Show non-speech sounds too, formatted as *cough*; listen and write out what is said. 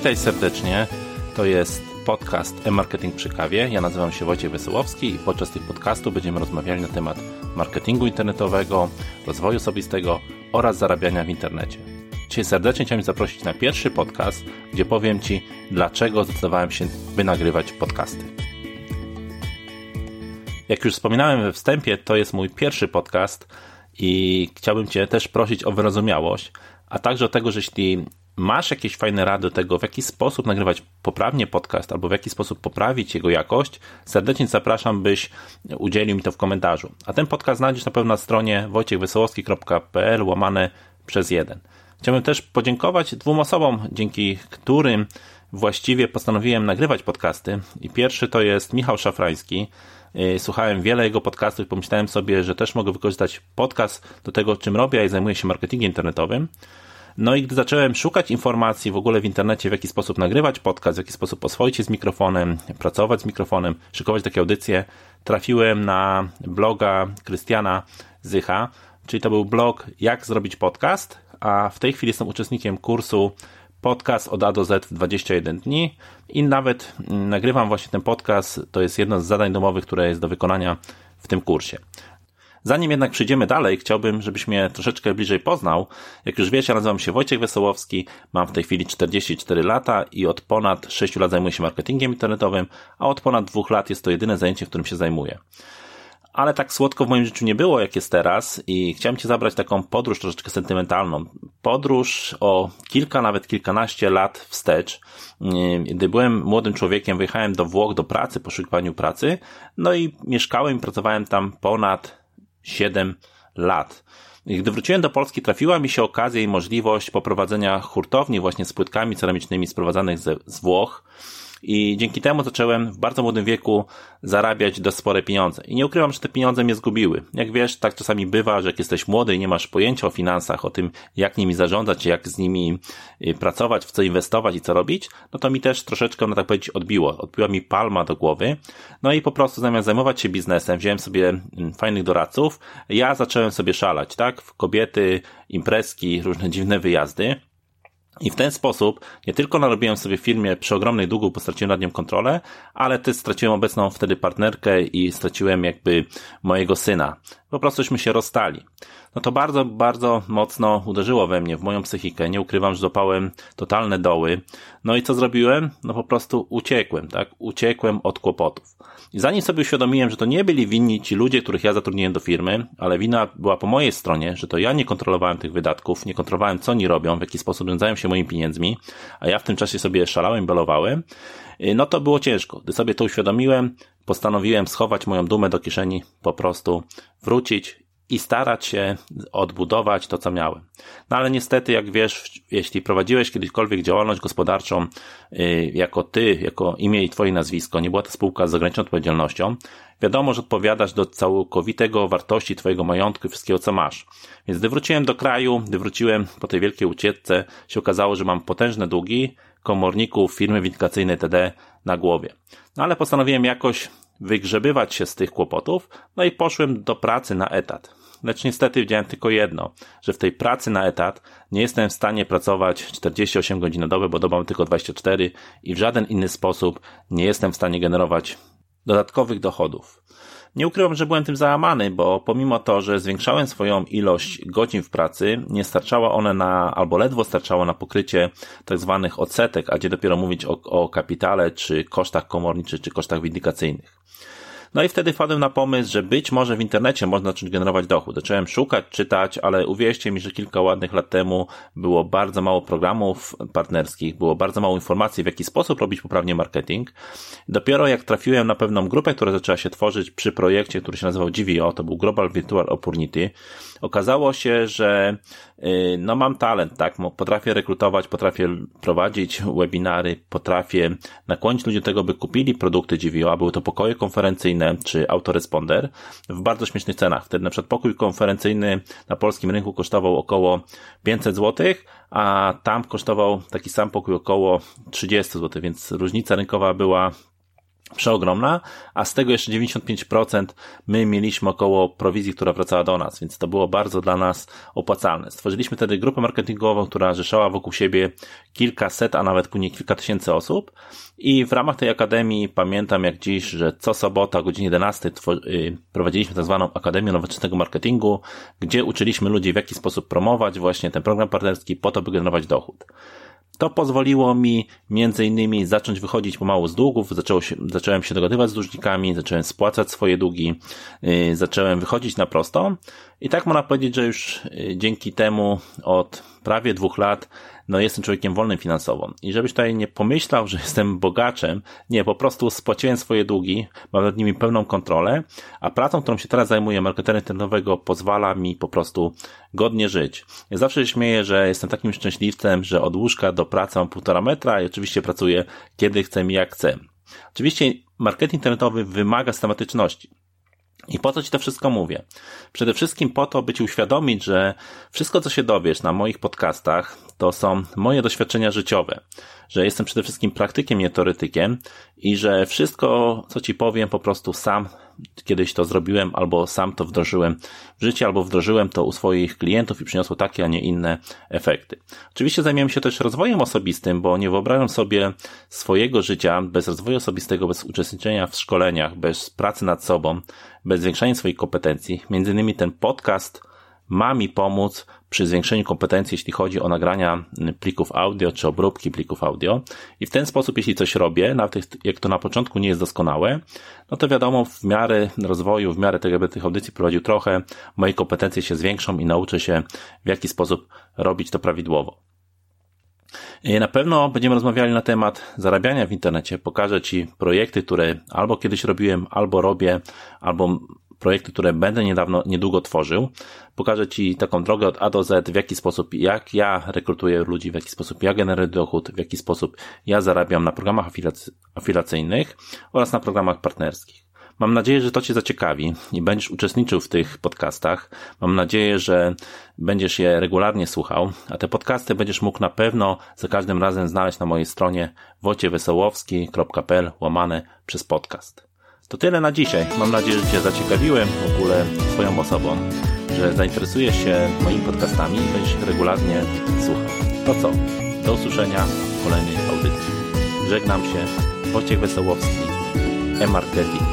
Witaj serdecznie. To jest podcast e-marketing przy kawie. Ja nazywam się Wojciech Wesołowski i podczas tych podcastów będziemy rozmawiali na temat marketingu internetowego, rozwoju osobistego oraz zarabiania w internecie. Dzisiaj serdecznie chciałem zaprosić na pierwszy podcast, gdzie powiem Ci, dlaczego zdecydowałem się, by nagrywać podcasty. Jak już wspominałem we wstępie, to jest mój pierwszy podcast i chciałbym Cię też prosić o wyrozumiałość, a także o tego, że jeśli masz jakieś fajne rady tego, w jaki sposób nagrywać poprawnie podcast albo w jaki sposób poprawić jego jakość, serdecznie zapraszam, byś udzielił mi to w komentarzu. A ten podcast znajdziesz na pewno na stronie wojciechwesołowski.pl łamane przez jeden. Chciałbym też podziękować dwóm osobom, dzięki którym właściwie postanowiłem nagrywać podcasty. I pierwszy to jest Michał Szafrański. Y, słuchałem wiele jego podcastów i pomyślałem sobie, że też mogę wykorzystać podcast do tego, czym robię i zajmuję się marketingiem internetowym. No i gdy zacząłem szukać informacji w ogóle w internecie, w jaki sposób nagrywać podcast, w jaki sposób oswoić się z mikrofonem, pracować z mikrofonem, szykować takie audycje, trafiłem na bloga Krystiana Zycha, czyli to był blog Jak zrobić podcast, a w tej chwili jestem uczestnikiem kursu podcast od A do Z w 21 dni i nawet nagrywam właśnie ten podcast. To jest jedno z zadań domowych, które jest do wykonania w tym kursie. Zanim jednak przejdziemy dalej, chciałbym, żebyś mnie troszeczkę bliżej poznał. Jak już wiesz, ja nazywam się Wojciech Wesołowski, mam w tej chwili 44 lata i od ponad 6 lat zajmuję się marketingiem internetowym, a od ponad 2 lat jest to jedyne zajęcie, którym się zajmuję. Ale tak słodko w moim życiu nie było, jak jest teraz i chciałem Cię zabrać taką podróż troszeczkę sentymentalną. Podróż o kilka, nawet kilkanaście lat wstecz. Gdy byłem młodym człowiekiem, wyjechałem do Włoch do pracy, poszukiwaniu pracy, no i mieszkałem i pracowałem tam ponad 7 lat. Gdy wróciłem do Polski, trafiła mi się okazja i możliwość poprowadzenia hurtowni właśnie z płytkami ceramicznymi sprowadzanych z Włoch i dzięki temu zacząłem w bardzo młodym wieku zarabiać dość spore pieniądze. I nie ukrywam, że te pieniądze mnie zgubiły. Jak wiesz, tak czasami bywa, że jak jesteś młody i nie masz pojęcia o finansach, o tym, jak nimi zarządzać, jak z nimi y, pracować, w co inwestować i co robić, no to mi też troszeczkę, no tak powiedzieć, odbiło. Odbiła mi palma do głowy. No i po prostu zamiast zajmować się biznesem, wziąłem sobie mm, fajnych doradców, ja zacząłem sobie szalać, tak? W kobiety, imprezki, różne dziwne wyjazdy. I w ten sposób nie tylko narobiłem sobie w firmie przy ogromnej długu, bo straciłem nad nią kontrolę, ale też straciłem obecną wtedy partnerkę i straciłem jakby mojego syna. Po prostuśmy się rozstali. No to bardzo, bardzo mocno uderzyło we mnie, w moją psychikę. Nie ukrywam, że dopałem totalne doły. No i co zrobiłem? No po prostu uciekłem, tak? Uciekłem od kłopotów. Zanim sobie uświadomiłem, że to nie byli winni ci ludzie, których ja zatrudniłem do firmy, ale wina była po mojej stronie, że to ja nie kontrolowałem tych wydatków, nie kontrolowałem co oni robią, w jaki sposób wiązają się moimi pieniędzmi, a ja w tym czasie sobie szalałem, belowałem, y, no to było ciężko. Gdy sobie to uświadomiłem, postanowiłem schować moją dumę do kieszeni, po prostu wrócić i starać się odbudować to, co miałem. No ale niestety, jak wiesz, jeśli prowadziłeś kiedykolwiek działalność gospodarczą yy, jako ty, jako imię i twoje nazwisko, nie była to spółka z ograniczoną odpowiedzialnością, wiadomo, że odpowiadasz do całkowitego wartości twojego majątku i wszystkiego, co masz. Więc gdy wróciłem do kraju, gdy wróciłem po tej wielkiej ucieczce, się okazało, że mam potężne długi, komorników, firmy windykacyjne TD na głowie. No ale postanowiłem jakoś wygrzebywać się z tych kłopotów, no i poszłem do pracy na etat. Lecz niestety wiedziałem tylko jedno, że w tej pracy na etat nie jestem w stanie pracować 48 godzin na dobę, bo dobą tylko 24 i w żaden inny sposób nie jestem w stanie generować dodatkowych dochodów. Nie ukrywam, że byłem tym załamany, bo pomimo to, że zwiększałem swoją ilość godzin w pracy, nie starczała one na, albo ledwo starczało na pokrycie tak zwanych odsetek, a gdzie dopiero mówić o, o kapitale, czy kosztach komorniczych, czy kosztach windykacyjnych. No i wtedy wpadłem na pomysł, że być może w internecie można zacząć generować dochód. Zacząłem szukać, czytać, ale uwierzcie mi, że kilka ładnych lat temu było bardzo mało programów partnerskich, było bardzo mało informacji, w jaki sposób robić poprawnie marketing. Dopiero jak trafiłem na pewną grupę, która zaczęła się tworzyć przy projekcie, który się nazywał GVO, to był Global Virtual Opportunity, okazało się, że no mam talent, tak, potrafię rekrutować, potrafię prowadzić webinary, potrafię nakłonić ludzi do tego, by kupili produkty GVO, a były to pokoje konferencyjne czy autoresponder w bardzo śmiesznych cenach. Wtedy na przykład pokój konferencyjny na polskim rynku kosztował około 500 zł, a tam kosztował taki sam pokój około 30 zł, więc różnica rynkowa była przeogromna, a z tego jeszcze 95% my mieliśmy około prowizji, która wracała do nas, więc to było bardzo dla nas opłacalne. Stworzyliśmy wtedy grupę marketingową, która rzeszała wokół siebie kilkaset, a nawet później kilka tysięcy osób i w ramach tej akademii pamiętam jak dziś, że co sobota o godzinie 11 y, prowadziliśmy tak zwaną Akademię Nowoczesnego Marketingu, gdzie uczyliśmy ludzi w jaki sposób promować właśnie ten program partnerski po to, by generować dochód. To pozwoliło mi między innymi zacząć wychodzić pomału z długów, zaczęło się, zacząłem się dogadywać z dłużnikami, zacząłem spłacać swoje długi, yy, zacząłem wychodzić na prosto. I tak można powiedzieć, że już yy, dzięki temu od prawie dwóch lat no jestem człowiekiem wolnym finansowo. I żebyś tutaj nie pomyślał, że *laughs* jestem bogaczem, nie, po prostu spłaciłem swoje długi, mam nad nimi pełną kontrolę, a pracą, którą się teraz zajmuję, marketera internetowego, pozwala mi po prostu godnie żyć. Ja zawsze się śmieję, że jestem takim szczęśliwcem, że od łóżka do pracy mam półtora metra i oczywiście pracuję kiedy chcę i jak chcę. Oczywiście marketing internetowy wymaga systematyczności. I po co Ci to wszystko mówię? Przede wszystkim po to, by Ci uświadomić, że wszystko, co się dowiesz na moich podcastach, to są moje doświadczenia życiowe, że jestem przede wszystkim praktykiem, nie teoretykiem i że wszystko, co Ci powiem, po prostu sam kiedyś to zrobiłem, albo sam to wdrożyłem w życie, albo wdrożyłem to u swoich klientów i przyniosło takie, a nie inne efekty. Oczywiście zajmiemy się też rozwojem osobistym, bo nie wyobrażam sobie swojego życia bez rozwoju osobistego, bez uczestniczenia w szkoleniach, bez pracy nad sobą, bez zwiększania swoich kompetencji. Między innymi ten podcast ma mi pomóc przy zwiększeniu kompetencji, jeśli chodzi o nagrania plików audio czy obróbki plików audio. I w ten sposób, jeśli coś robię, nawet jak to na początku nie jest doskonałe, no to wiadomo, w miarę rozwoju, w miarę tego, jakby tych audycji prowadził trochę, moje kompetencje się zwiększą i nauczę się w jaki sposób robić to prawidłowo. Na pewno będziemy rozmawiali na temat zarabiania w internecie. Pokażę Ci projekty, które albo kiedyś robiłem, albo robię, albo projekty, które będę niedawno, niedługo tworzył. Pokażę Ci taką drogę od A do Z, w jaki sposób, jak ja rekrutuję ludzi, w jaki sposób ja generuję dochód, w jaki sposób ja zarabiam na programach afiliacyjnych oraz na programach partnerskich. Mam nadzieję, że to Cię zaciekawi i będziesz uczestniczył w tych podcastach. Mam nadzieję, że będziesz je regularnie słuchał, a te podcasty będziesz mógł na pewno za każdym razem znaleźć na mojej stronie wojciewesołowski.pl łamane przez podcast. To tyle na dzisiaj. Mam nadzieję, że Cię zaciekawiłem w ogóle swoją osobą, że zainteresujesz się moimi podcastami i będziesz regularnie słuchał. To co? Do usłyszenia w kolejnej audycji. Żegnam się. Wojciech Wesołowski. E-Marketing